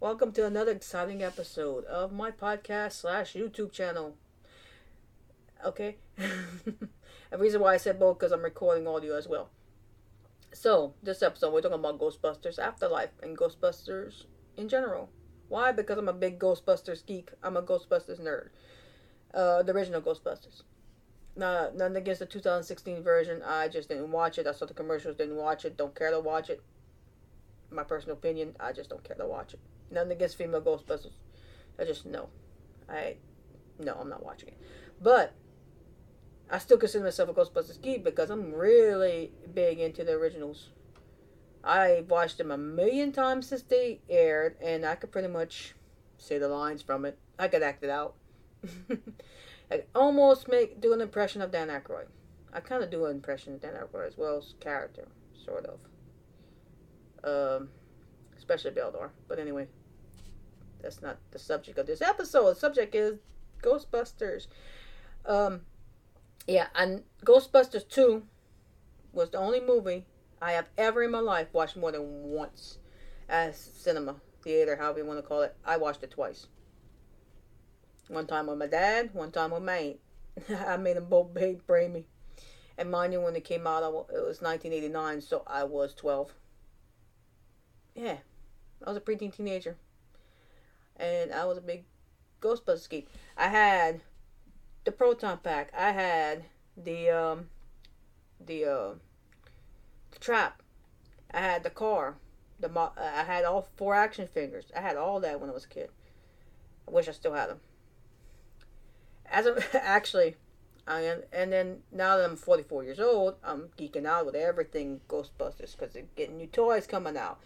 Welcome to another exciting episode of my podcast slash YouTube channel. Okay? the reason why I said both because I'm recording audio as well. So, this episode we're talking about Ghostbusters Afterlife and Ghostbusters in general. Why? Because I'm a big Ghostbusters geek. I'm a Ghostbusters nerd. Uh, the original Ghostbusters. Nah, nothing against the 2016 version. I just didn't watch it. I saw the commercials, didn't watch it. Don't care to watch it. My personal opinion, I just don't care to watch it. Nothing against female Ghostbusters. I just no. I no, I'm not watching it. But I still consider myself a Ghostbusters geek because I'm really big into the originals. I watched them a million times since they aired, and I could pretty much say the lines from it. I could act it out. I almost make do an impression of Dan Aykroyd. I kind of do an impression of Dan Aykroyd as well as character, sort of. Um, especially Beldar. But anyway, that's not the subject of this episode. The subject is Ghostbusters. Um, yeah, and Ghostbusters 2 was the only movie I have ever in my life watched more than once as cinema, theater, however you want to call it. I watched it twice. One time with my dad, one time with my aunt. I made them both brain me. And mind you, when it came out, it was 1989, so I was 12. Yeah, I was a preteen teenager. And I was a big Ghostbusters geek. I had the proton pack. I had the um the uh the trap. I had the car. The mo- I had all four action figures. I had all that when I was a kid. I wish I still had them. As a, actually, I am, and then now that I'm 44 years old, I'm geeking out with everything Ghostbusters because they're getting new toys coming out.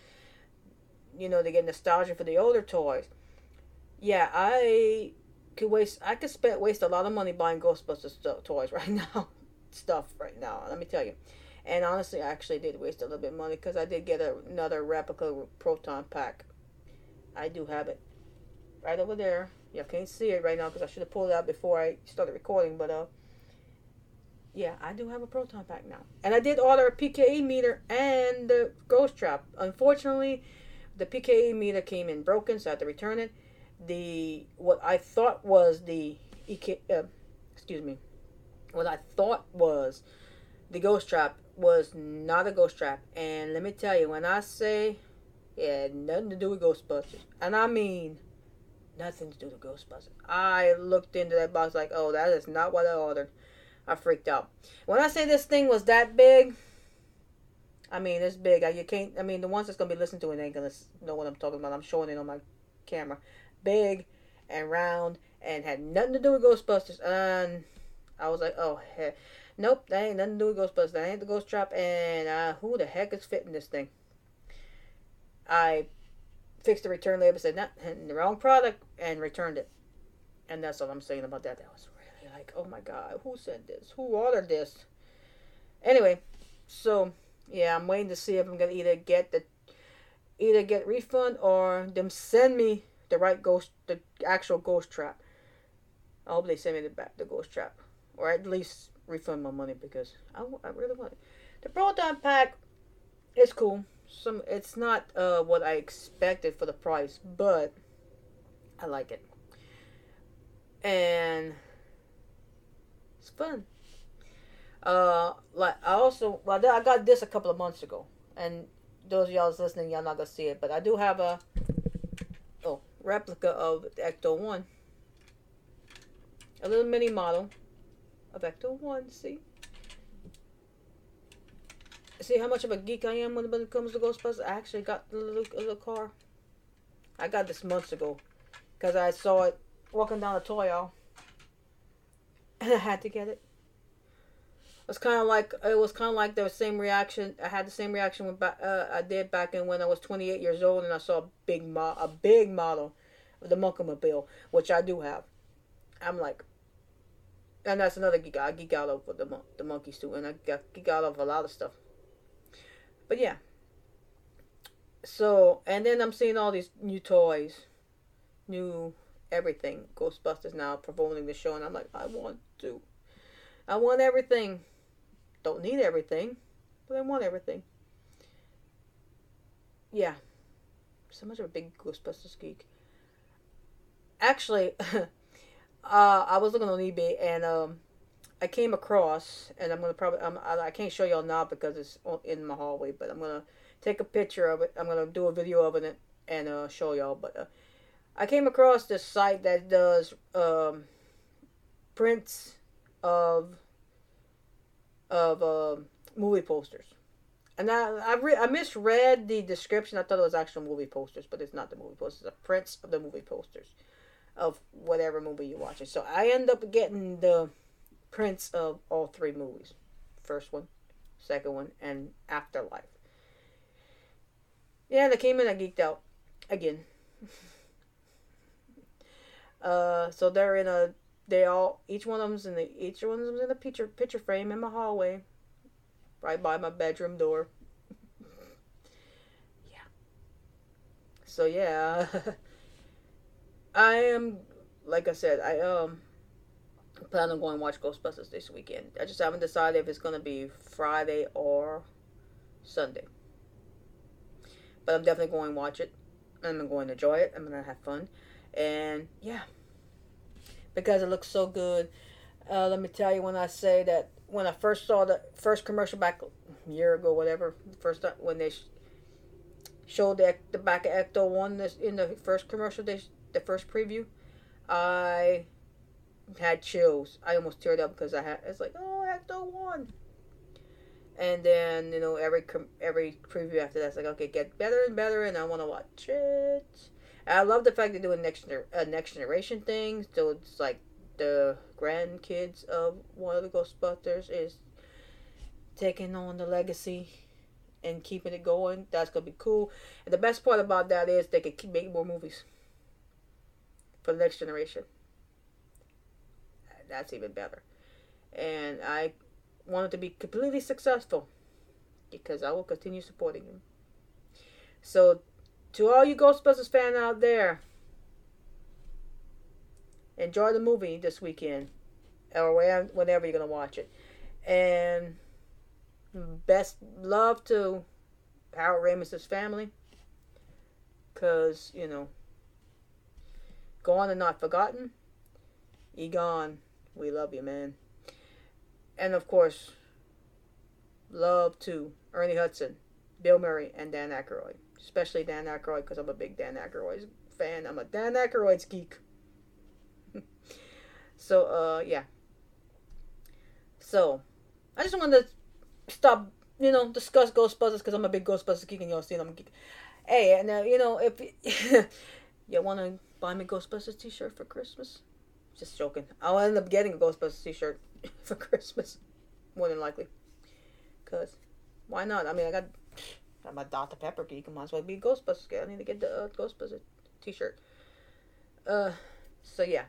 You know, they get nostalgia for the older toys. Yeah, I could waste. I could spend waste a lot of money buying Ghostbusters toys right now, stuff right now. Let me tell you. And honestly, I actually did waste a little bit of money because I did get a, another replica proton pack. I do have it right over there. You can't see it right now because I should have pulled it out before I started recording. But uh, yeah, I do have a proton pack now, and I did order a PKE meter and the ghost trap. Unfortunately, the PKE meter came in broken, so I had to return it the what I thought was the uh, excuse me, what I thought was the ghost trap was not a ghost trap. And let me tell you, when I say had nothing to do with Ghostbusters, and I mean nothing to do with Ghostbusters, I looked into that box like, oh, that is not what I ordered. I freaked out. When I say this thing was that big, I mean it's big. You can't. I mean the ones that's gonna be listening to it ain't gonna know what I'm talking about. I'm showing it on my camera big and round and had nothing to do with Ghostbusters. And I was like, oh, heck. nope, that ain't nothing to do with Ghostbusters. That ain't the Ghost Trap. And uh, who the heck is fitting this thing? I fixed the return label, said, not the wrong product, and returned it. And that's all I'm saying about that. That was really like, oh my god, who said this? Who ordered this? Anyway, so yeah, I'm waiting to see if I'm gonna either get the either get refund or them send me the right ghost, the actual ghost trap. I hope they send me the back the ghost trap, or at least refund my money because I, I really want it. The proton pack is cool. Some it's not uh, what I expected for the price, but I like it, and it's fun. Uh, like I also well I got this a couple of months ago, and those y'all listening, y'all not gonna see it, but I do have a replica of the Ecto 1. A little mini model of Ecto 1, see? See how much of a geek I am when it comes to Ghostbusters? I actually got the little, little car. I got this months ago because I saw it walking down the toy aisle. And I had to get it. It was kind of like it was kind of like the same reaction. I had the same reaction when uh, I did back in when I was 28 years old and I saw a big mo- a big model of the Monkey which I do have. I'm like, and that's another geek. I geek out over the the monkeys too, and I geek out over a lot of stuff. But yeah. So and then I'm seeing all these new toys, new everything. Ghostbusters now promoting the show, and I'm like, I want to. I want everything. Don't need everything, but I want everything. Yeah. so much of a big Ghostbusters geek. Actually, uh, I was looking on eBay and um, I came across, and I'm gonna probably I'm, I, can't show y'all now because it's in my hallway, but I'm gonna take a picture of it. I'm gonna do a video of it and uh, show y'all. But uh, I came across this site that does um, prints of of uh, movie posters. And I I, re- I misread the description. I thought it was actual movie posters, but it's not the movie posters. It's prints of the movie posters of whatever movie you're watching. So I end up getting the prints of all three movies. First one, second one, and Afterlife. Yeah, they came in. I geeked out again. uh, so they're in a. They all each one of them's in the each one of them's in a picture picture frame in my hallway right by my bedroom door. yeah. So yeah, I am like I said, I um plan on going watch Ghostbusters this weekend. I just haven't decided if it's gonna be Friday or Sunday. But I'm definitely going to watch it. I'm going to enjoy it. I'm gonna have fun, and yeah, because it looks so good. Uh, let me tell you, when I say that when I first saw the first commercial back a year ago, whatever, first time, when they sh- showed the, the back of Ecto One this in the first commercial, they, the first preview, I had chills. I almost teared up because I had it's like oh Ecto One, and then you know every every preview after that's like okay get better and better, and I want to watch it. And I love the fact they're doing next next generation things. So it's like the grandkids of one of the Ghostbusters is taking on the legacy and keeping it going. That's gonna be cool. And the best part about that is they can keep making more movies for the next generation. That's even better. And I want it to be completely successful because I will continue supporting them. So, to all you Ghostbusters fans out there, enjoy the movie this weekend or whenever you're gonna watch it. And best love to Harold Ramis's family, cause you know, gone and not forgotten. Egon, we love you, man. And of course, love to Ernie Hudson, Bill Murray, and Dan Aykroyd. Especially Dan Aykroyd, because I'm a big Dan Aykroyd fan. I'm a Dan Aykroyd's geek. so, uh, yeah. So, I just wanted to stop, you know, discuss Ghostbusters because I'm a big Ghostbusters geek and y'all see I'm a geek. Hey, and uh, you know, if you want to buy me Ghostbusters t-shirt for Christmas, just joking. I'll end up getting a Ghostbusters t-shirt for Christmas, more than likely. Cause why not? I mean, I got I'm a Dr Pepper geek. I might as well be a Ghostbusters guy. I need to get the uh, Ghostbusters t-shirt. Uh, so yeah.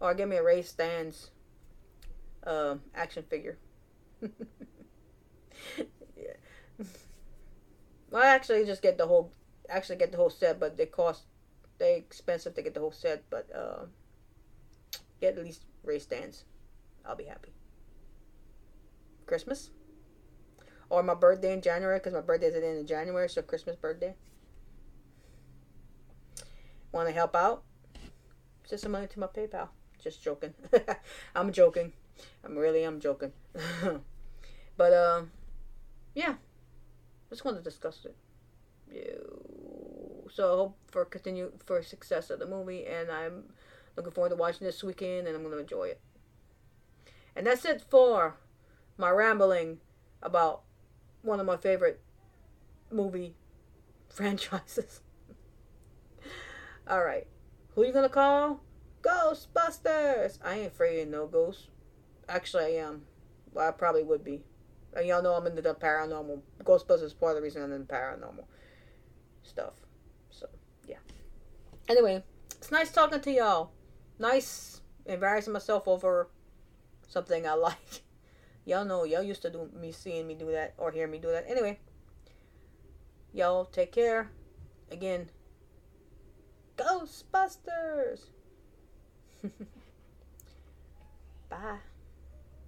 Or give me a Ray Stantz uh, action figure. yeah. Well, actually, just get the whole. Actually, get the whole set, but they cost. They expensive to get the whole set, but uh, get at least Ray Stantz. I'll be happy. Christmas. Or my birthday in January, because my birthday is at the end of January, so Christmas birthday. Want to help out? Send some money to my PayPal. Just joking. I'm joking. I'm really I'm joking. but uh, yeah, just wanted to discuss it. So I hope for continue for success of the movie, and I'm looking forward to watching this weekend, and I'm gonna enjoy it. And that's it for my rambling about one of my favorite movie franchises. All right, who you gonna call? Ghostbusters. I ain't afraid of no ghosts. Actually, I am. Well, I probably would be. And y'all know I'm into the paranormal. Ghostbusters is part of the reason I'm into paranormal stuff. So, yeah. Anyway, it's nice talking to y'all. Nice embarrassing myself over something I like. Y'all know, y'all used to do me seeing me do that or hear me do that. Anyway, y'all take care. Again, Ghostbusters! Bye.